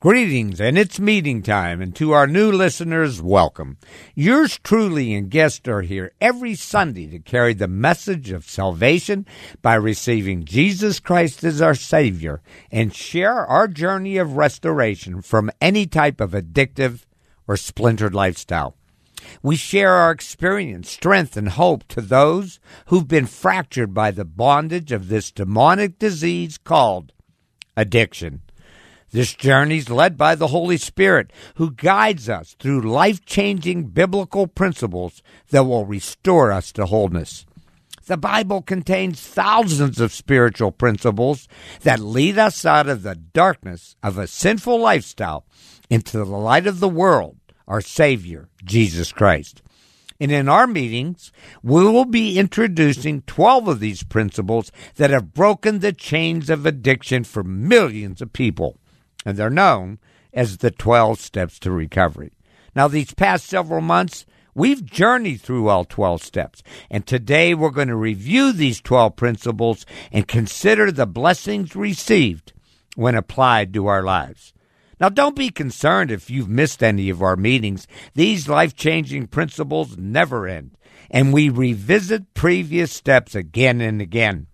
Greetings, and it's meeting time, and to our new listeners, welcome. Yours truly and guests are here every Sunday to carry the message of salvation by receiving Jesus Christ as our Savior and share our journey of restoration from any type of addictive or splintered lifestyle. We share our experience, strength, and hope to those who've been fractured by the bondage of this demonic disease called addiction. This journey is led by the Holy Spirit, who guides us through life changing biblical principles that will restore us to wholeness. The Bible contains thousands of spiritual principles that lead us out of the darkness of a sinful lifestyle into the light of the world, our Savior, Jesus Christ. And in our meetings, we will be introducing 12 of these principles that have broken the chains of addiction for millions of people and they're known as the 12 steps to recovery. Now, these past several months, we've journeyed through all 12 steps, and today we're going to review these 12 principles and consider the blessings received when applied to our lives. Now, don't be concerned if you've missed any of our meetings. These life changing principles never end, and we revisit previous steps again and again.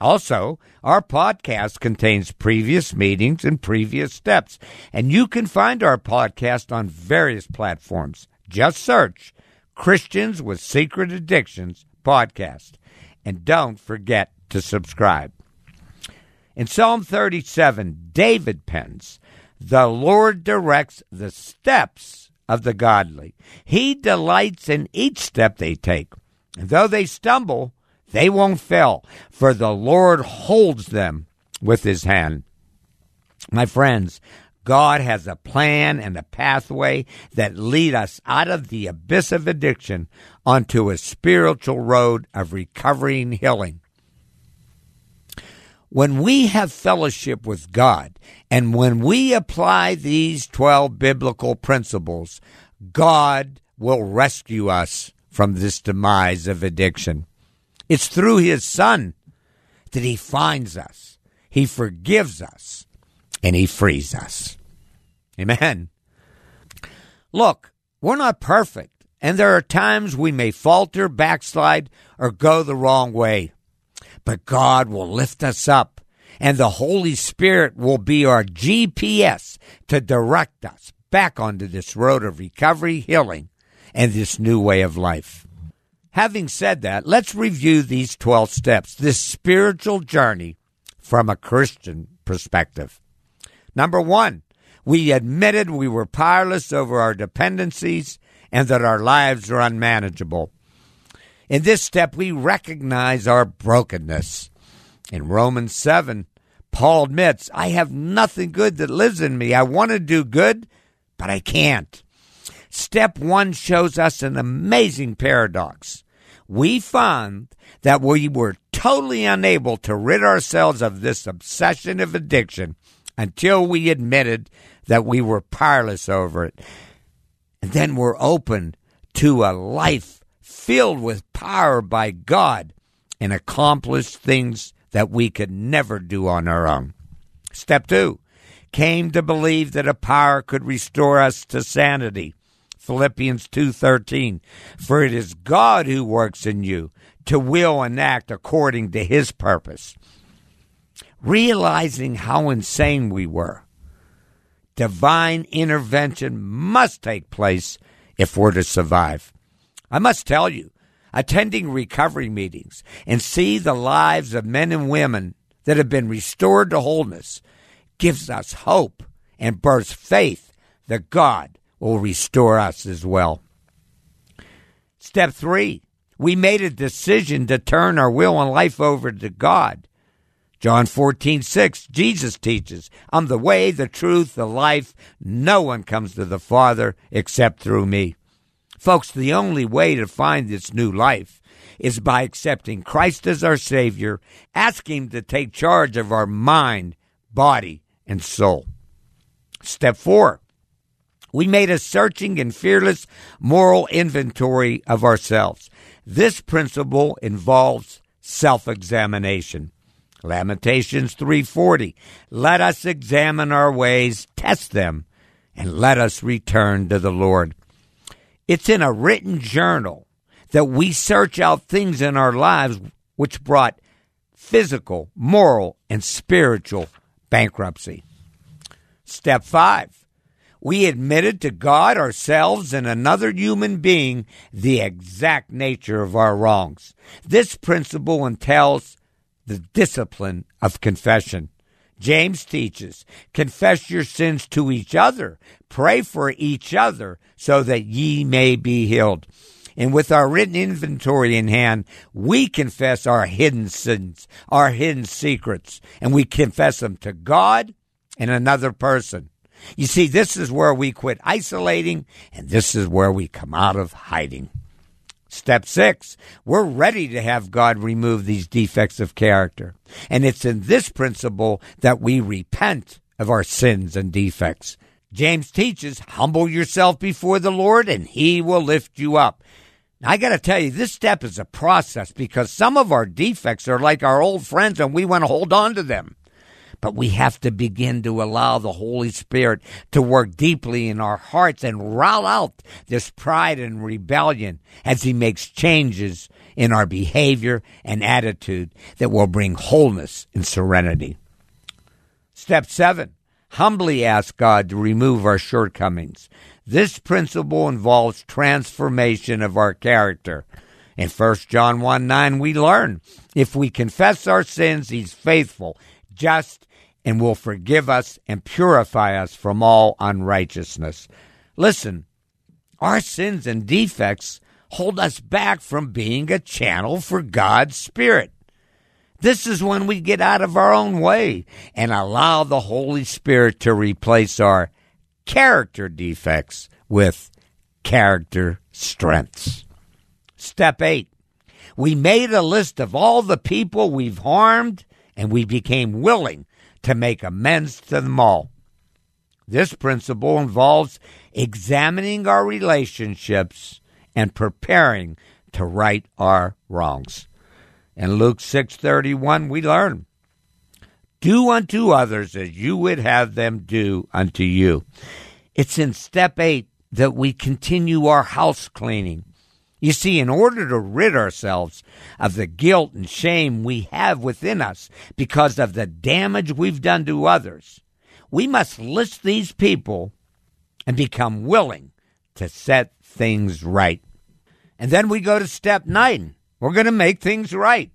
Also, our podcast contains previous meetings and previous steps, and you can find our podcast on various platforms. Just search Christians with Secret Addictions podcast, and don't forget to subscribe. In Psalm 37, David pens, The Lord directs the steps of the godly. He delights in each step they take. And though they stumble, they won't fail, for the Lord holds them with his hand. My friends, God has a plan and a pathway that lead us out of the abyss of addiction onto a spiritual road of recovery and healing. When we have fellowship with God and when we apply these 12 biblical principles, God will rescue us from this demise of addiction. It's through his son that he finds us, he forgives us, and he frees us. Amen. Look, we're not perfect, and there are times we may falter, backslide, or go the wrong way. But God will lift us up, and the Holy Spirit will be our GPS to direct us back onto this road of recovery, healing, and this new way of life. Having said that, let's review these 12 steps, this spiritual journey from a Christian perspective. Number one, we admitted we were powerless over our dependencies and that our lives are unmanageable. In this step, we recognize our brokenness. In Romans 7, Paul admits, I have nothing good that lives in me. I want to do good, but I can't. Step one shows us an amazing paradox we found that we were totally unable to rid ourselves of this obsession of addiction until we admitted that we were powerless over it. And then we're open to a life filled with power by God and accomplish things that we could never do on our own. Step two came to believe that a power could restore us to sanity. Philippians 2:13 For it is God who works in you to will and act according to his purpose. Realizing how insane we were, divine intervention must take place if we're to survive. I must tell you, attending recovery meetings and see the lives of men and women that have been restored to wholeness gives us hope and births faith that God will restore us as well. Step three, we made a decision to turn our will and life over to God. John 14, 6, Jesus teaches, I'm the way, the truth, the life. No one comes to the Father except through me. Folks, the only way to find this new life is by accepting Christ as our Savior, asking Him to take charge of our mind, body, and soul. Step four, we made a searching and fearless moral inventory of ourselves. This principle involves self-examination. Lamentations 3:40 Let us examine our ways, test them, and let us return to the Lord. It's in a written journal that we search out things in our lives which brought physical, moral, and spiritual bankruptcy. Step 5 we admitted to God, ourselves, and another human being the exact nature of our wrongs. This principle entails the discipline of confession. James teaches, confess your sins to each other, pray for each other, so that ye may be healed. And with our written inventory in hand, we confess our hidden sins, our hidden secrets, and we confess them to God and another person. You see, this is where we quit isolating, and this is where we come out of hiding. Step six, we're ready to have God remove these defects of character. And it's in this principle that we repent of our sins and defects. James teaches, humble yourself before the Lord and he will lift you up. I got to tell you, this step is a process because some of our defects are like our old friends and we want to hold on to them. But we have to begin to allow the Holy Spirit to work deeply in our hearts and rout out this pride and rebellion as He makes changes in our behavior and attitude that will bring wholeness and serenity. Step seven, humbly ask God to remove our shortcomings. This principle involves transformation of our character. In 1 John 1 9, we learn if we confess our sins, He's faithful, just, and will forgive us and purify us from all unrighteousness. Listen, our sins and defects hold us back from being a channel for God's Spirit. This is when we get out of our own way and allow the Holy Spirit to replace our character defects with character strengths. Step eight. We made a list of all the people we've harmed and we became willing to make amends to them all. This principle involves examining our relationships and preparing to right our wrongs. In Luke 6:31 we learn, "Do unto others as you would have them do unto you." It's in step 8 that we continue our house cleaning. You see, in order to rid ourselves of the guilt and shame we have within us because of the damage we've done to others, we must list these people and become willing to set things right. And then we go to step nine. We're going to make things right.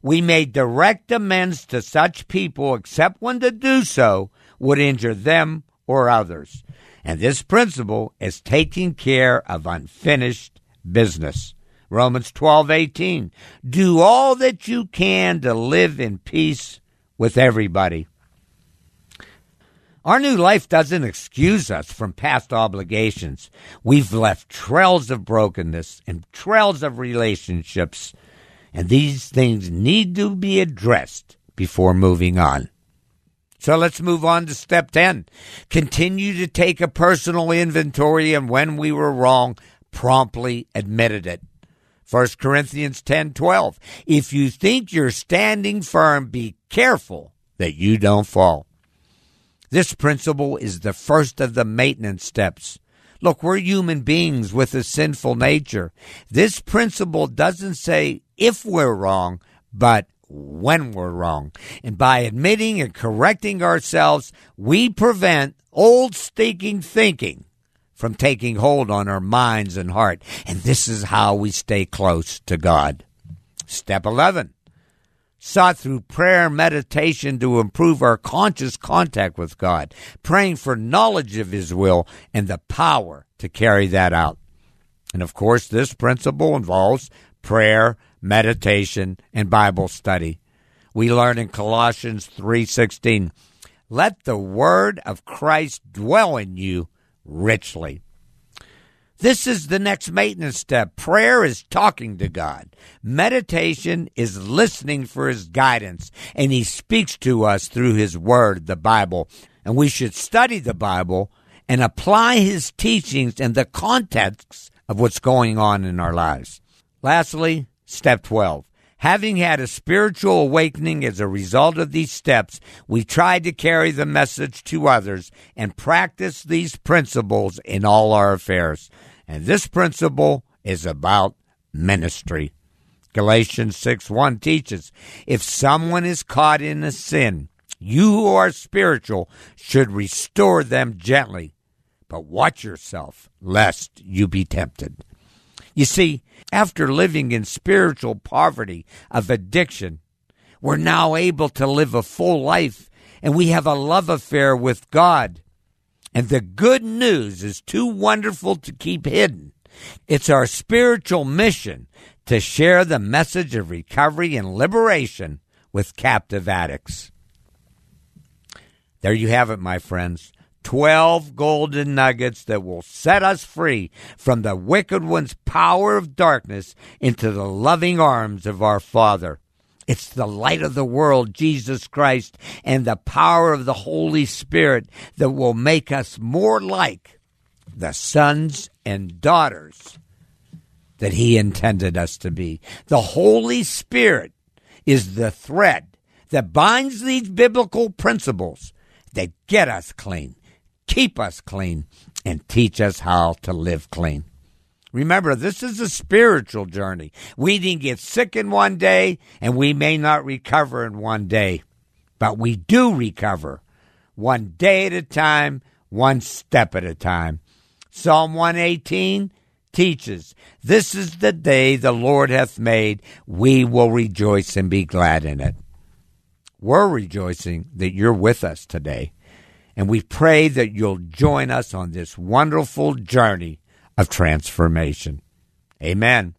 We may direct amends to such people except when to do so would injure them or others. And this principle is taking care of unfinished business. Romans 12:18 Do all that you can to live in peace with everybody. Our new life doesn't excuse us from past obligations. We've left trails of brokenness and trails of relationships, and these things need to be addressed before moving on. So let's move on to step 10. Continue to take a personal inventory and when we were wrong, promptly admitted it. 1 Corinthians 10:12 If you think you're standing firm be careful that you don't fall. This principle is the first of the maintenance steps. Look, we're human beings with a sinful nature. This principle doesn't say if we're wrong, but when we're wrong. And by admitting and correcting ourselves, we prevent old stinking thinking from taking hold on our minds and heart. And this is how we stay close to God. Step 11 sought through prayer and meditation to improve our conscious contact with God, praying for knowledge of His will and the power to carry that out. And of course, this principle involves prayer, meditation, and Bible study. We learn in Colossians 3:16, "Let the word of Christ dwell in you richly." This is the next maintenance step. Prayer is talking to God. Meditation is listening for His guidance, and He speaks to us through His Word, the Bible. And we should study the Bible and apply His teachings in the context of what's going on in our lives. Lastly, step 12. Having had a spiritual awakening as a result of these steps, we try to carry the message to others and practice these principles in all our affairs. And this principle is about ministry. Galatians 6 1 teaches if someone is caught in a sin, you who are spiritual should restore them gently, but watch yourself lest you be tempted. You see, after living in spiritual poverty of addiction, we're now able to live a full life and we have a love affair with God. And the good news is too wonderful to keep hidden. It's our spiritual mission to share the message of recovery and liberation with captive addicts. There you have it, my friends. 12 golden nuggets that will set us free from the wicked one's power of darkness into the loving arms of our Father. It's the light of the world, Jesus Christ, and the power of the Holy Spirit that will make us more like the sons and daughters that He intended us to be. The Holy Spirit is the thread that binds these biblical principles that get us clean keep us clean, and teach us how to live clean. Remember, this is a spiritual journey. We didn't get sick in one day, and we may not recover in one day, but we do recover one day at a time, one step at a time. Psalm 118 teaches, This is the day the Lord hath made. We will rejoice and be glad in it. We're rejoicing that you're with us today. And we pray that you'll join us on this wonderful journey of transformation. Amen.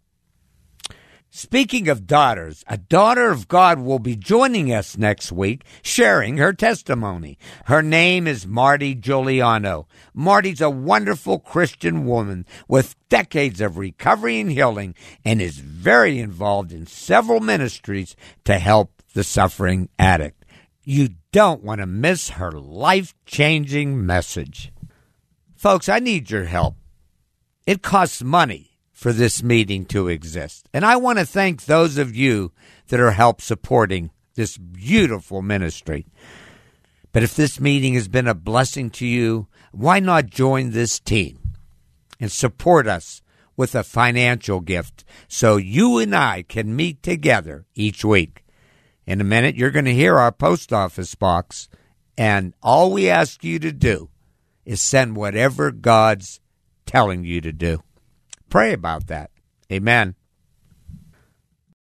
Speaking of daughters, a daughter of God will be joining us next week, sharing her testimony. Her name is Marty Giuliano. Marty's a wonderful Christian woman with decades of recovery and healing and is very involved in several ministries to help the suffering addict. You don't want to miss her life changing message. Folks, I need your help. It costs money for this meeting to exist. And I want to thank those of you that are help supporting this beautiful ministry. But if this meeting has been a blessing to you, why not join this team and support us with a financial gift so you and I can meet together each week? In a minute, you're going to hear our post office box, and all we ask you to do is send whatever God's telling you to do. Pray about that. Amen.